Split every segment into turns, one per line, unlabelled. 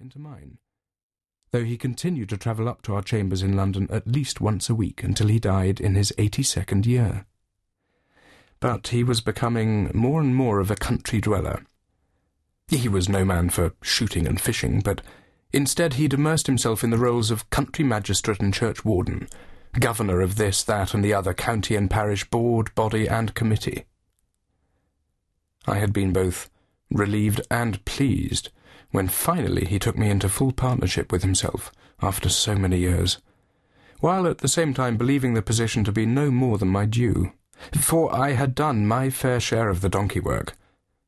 into mine, though he continued to travel up to our chambers in London at least once a week until he died in his eighty second year. But he was becoming more and more of a country dweller. He was no man for shooting and fishing, but instead he'd immersed himself in the roles of country magistrate and churchwarden, governor of this, that, and the other county and parish board, body, and committee. I had been both relieved and pleased when finally he took me into full partnership with himself after so many years, while at the same time believing the position to be no more than my due, for I had done my fair share of the donkey work,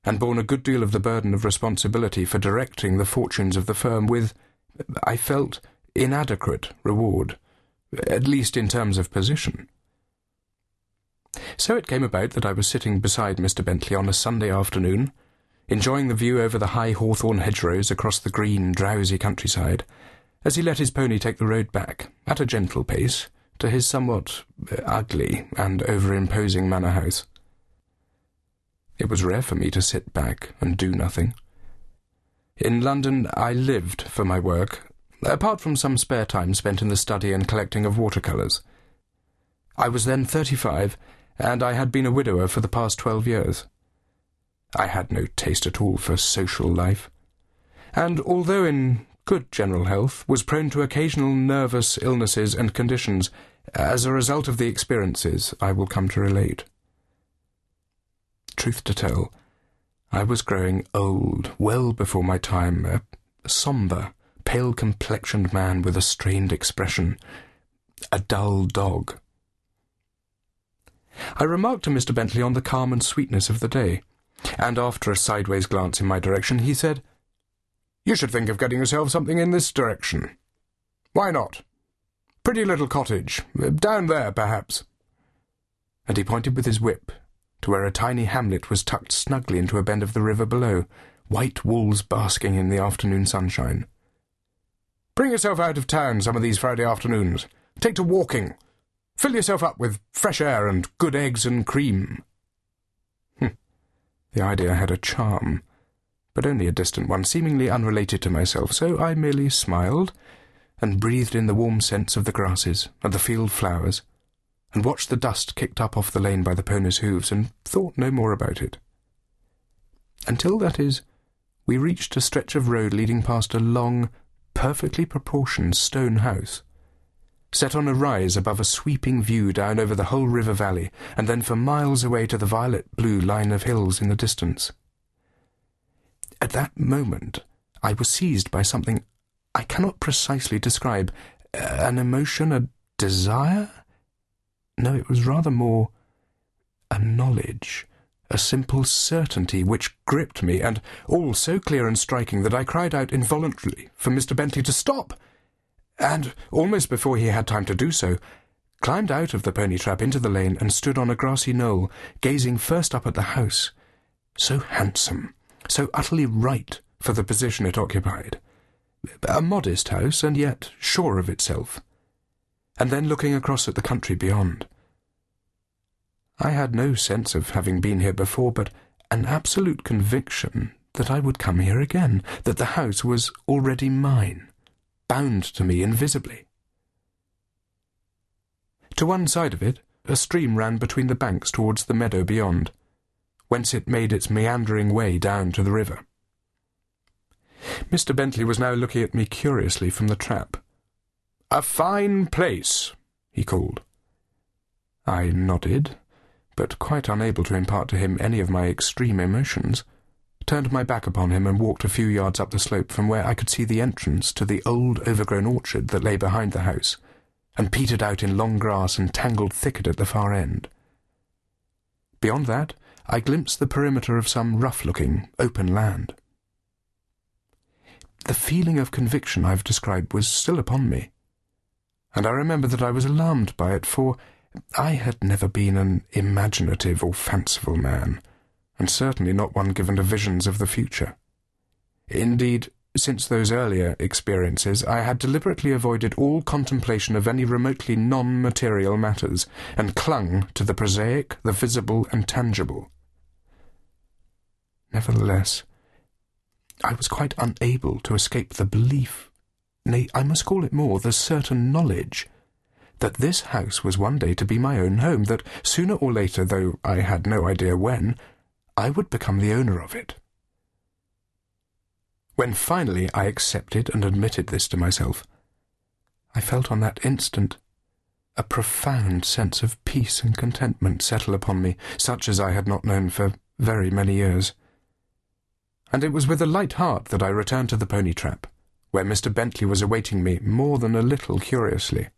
and borne a good deal of the burden of responsibility for directing the fortunes of the firm with, I felt, inadequate reward, at least in terms of position. So it came about that I was sitting beside Mr. Bentley on a Sunday afternoon, enjoying the view over the high hawthorn hedgerows across the green, drowsy countryside, as he let his pony take the road back, at a gentle pace, to his somewhat uh, ugly and over-imposing manor house. It was rare for me to sit back and do nothing. In London I lived for my work, apart from some spare time spent in the study and collecting of watercolours. I was then thirty-five, and I had been a widower for the past twelve years. I had no taste at all for social life, and although in good general health, was prone to occasional nervous illnesses and conditions as a result of the experiences I will come to relate. Truth to tell, I was growing old well before my time, a sombre, pale-complexioned man with a strained expression, a dull dog. I remarked to Mr. Bentley on the calm and sweetness of the day, and after a sideways glance in my direction, he said, You should think of getting yourself something in this direction. Why not? Pretty little cottage, down there, perhaps. And he pointed with his whip to where a tiny hamlet was tucked snugly into a bend of the river below, white walls basking in the afternoon sunshine. Bring yourself out of town some of these Friday afternoons. Take to walking. Fill yourself up with fresh air and good eggs and cream. The idea had a charm, but only a distant one, seemingly unrelated to myself, so I merely smiled and breathed in the warm scents of the grasses and the field flowers, and watched the dust kicked up off the lane by the pony's hoofs, and thought no more about it. Until, that is, we reached a stretch of road leading past a long, perfectly proportioned stone house, set on a rise above a sweeping view down over the whole river valley, and then for miles away to the violet-blue line of hills in the distance. At that moment, I was seized by something I cannot precisely describe. Uh, an emotion, a desire? No, it was rather more a knowledge, a simple certainty which gripped me, and all so clear and striking that I cried out involuntarily for Mr. Bentley to stop and, almost before he had time to do so, climbed out of the pony trap into the lane and stood on a grassy knoll, gazing first up at the house, so handsome, so utterly right for the position it occupied. A modest house, and yet sure of itself, and then looking across at the country beyond. I had no sense of having been here before, but an absolute conviction that I would come here again, that the house was already mine bound to me invisibly. To one side of it, a stream ran between the banks towards the meadow beyond, whence it made its meandering way down to the river. Mr. Bentley was now looking at me curiously from the trap. A fine place, he called. I nodded, but quite unable to impart to him any of my extreme emotions turned my back upon him and walked a few yards up the slope from where I could see the entrance to the old overgrown orchard that lay behind the house, and petered out in long grass and tangled thicket at the far end. Beyond that, I glimpsed the perimeter of some rough-looking, open land. The feeling of conviction I've described was still upon me, and I remember that I was alarmed by it, for I had never been an imaginative or fanciful man and certainly not one given to visions of the future. Indeed, since those earlier experiences, I had deliberately avoided all contemplation of any remotely non-material matters, and clung to the prosaic, the visible, and tangible. Nevertheless, I was quite unable to escape the belief, nay, I must call it more, the certain knowledge, that this house was one day to be my own home, that sooner or later, though I had no idea when, I would become the owner of it. When finally I accepted and admitted this to myself, I felt on that instant a profound sense of peace and contentment settle upon me, such as I had not known for very many years. And it was with a light heart that I returned to the pony trap, where Mr. Bentley was awaiting me more than a little curiously.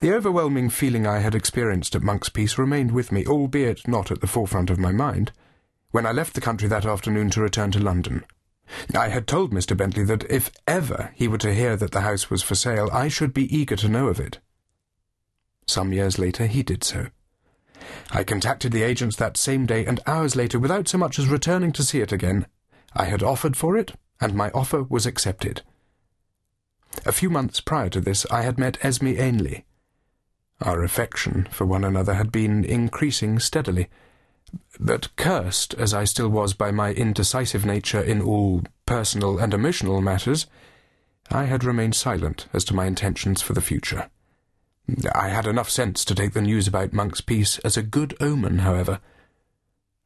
The overwhelming feeling I had experienced at Monk's Piece remained with me, albeit not at the forefront of my mind, when I left the country that afternoon to return to London. I had told Mr. Bentley that if ever he were to hear that the house was for sale, I should be eager to know of it. Some years later he did so. I contacted the agents that same day, and hours later, without so much as returning to see it again, I had offered for it, and my offer was accepted. A few months prior to this, I had met Esme Ainley. Our affection for one another had been increasing steadily, but cursed as I still was by my indecisive nature in all personal and emotional matters, I had remained silent as to my intentions for the future. I had enough sense to take the news about Monk's Piece as a good omen, however,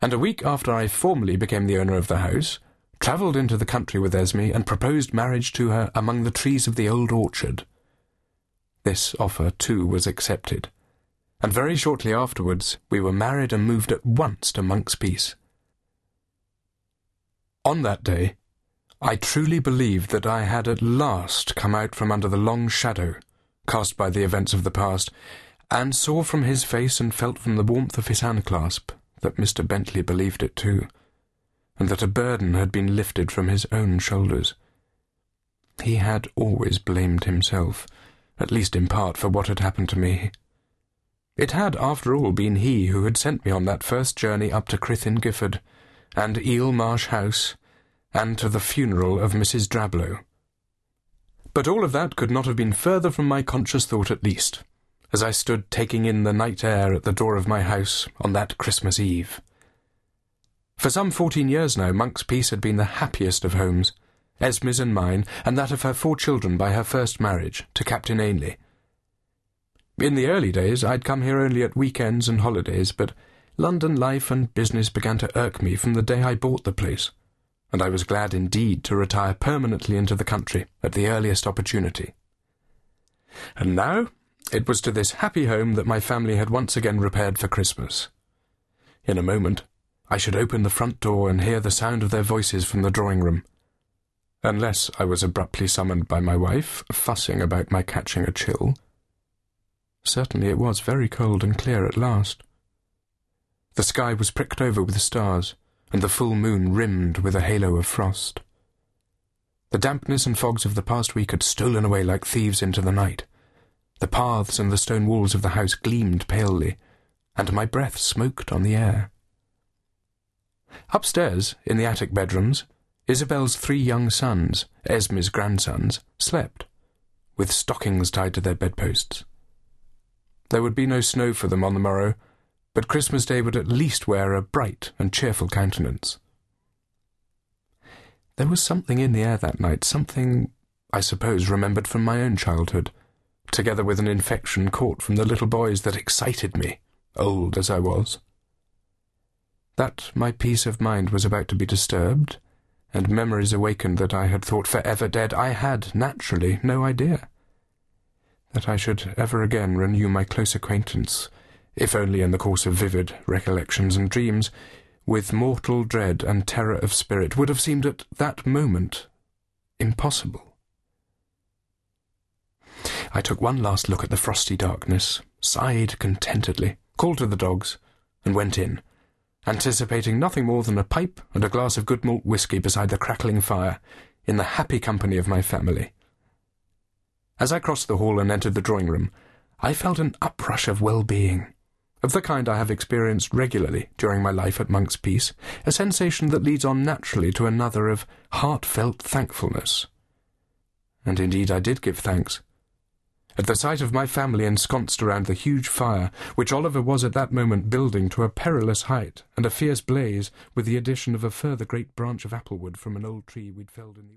and a week after I formally became the owner of the house, travelled into the country with Esme and proposed marriage to her among the trees of the old orchard. This offer, too, was accepted and very shortly afterwards we were married and moved at once to Monk's Piece. On that day, I truly believed that I had at last come out from under the long shadow cast by the events of the past, and saw from his face and felt from the warmth of his handclasp that Mr. Bentley believed it too, and that a burden had been lifted from his own shoulders. He had always blamed himself, at least in part, for what had happened to me. It had, after all, been he who had sent me on that first journey up to Crythin Gifford, and Eel Marsh House, and to the funeral of Mrs. Drablow. But all of that could not have been further from my conscious thought at least, as I stood taking in the night air at the door of my house on that Christmas Eve. For some fourteen years now, Monk's Piece had been the happiest of homes, Esme's and mine, and that of her four children by her first marriage to Captain Ainley. In the early days, I'd come here only at weekends and holidays, but London life and business began to irk me from the day I bought the place, and I was glad indeed to retire permanently into the country at the earliest opportunity. And now it was to this happy home that my family had once again repaired for Christmas. In a moment, I should open the front door and hear the sound of their voices from the drawing room, unless I was abruptly summoned by my wife, fussing about my catching a chill Certainly it was very cold and clear at last. The sky was pricked over with stars, and the full moon rimmed with a halo of frost. The dampness and fogs of the past week had stolen away like thieves into the night. The paths and the stone walls of the house gleamed palely, and my breath smoked on the air. Upstairs, in the attic bedrooms, Isabel's three young sons, Esme's grandsons, slept, with stockings tied to their bedposts. There would be no snow for them on the morrow, but Christmas Day would at least wear a bright and cheerful countenance. There was something in the air that night, something, I suppose, remembered from my own childhood, together with an infection caught from the little boys that excited me, old as I was. That my peace of mind was about to be disturbed, and memories awakened that I had thought for ever dead, I had, naturally, no idea that I should ever again renew my close acquaintance, if only in the course of vivid recollections and dreams, with mortal dread and terror of spirit, would have seemed at that moment impossible. I took one last look at the frosty darkness, sighed contentedly, called to the dogs, and went in, anticipating nothing more than a pipe and a glass of good malt whisky beside the crackling fire, in the happy company of my family. As I crossed the hall and entered the drawing room, I felt an uprush of well-being, of the kind I have experienced regularly during my life at Monk's Piece, a sensation that leads on naturally to another of heartfelt thankfulness. And indeed I did give thanks. At the sight of my family ensconced around the huge fire, which Oliver was at that moment building to a perilous height and a fierce blaze, with the addition of a further great branch of applewood from an old tree we'd felled in the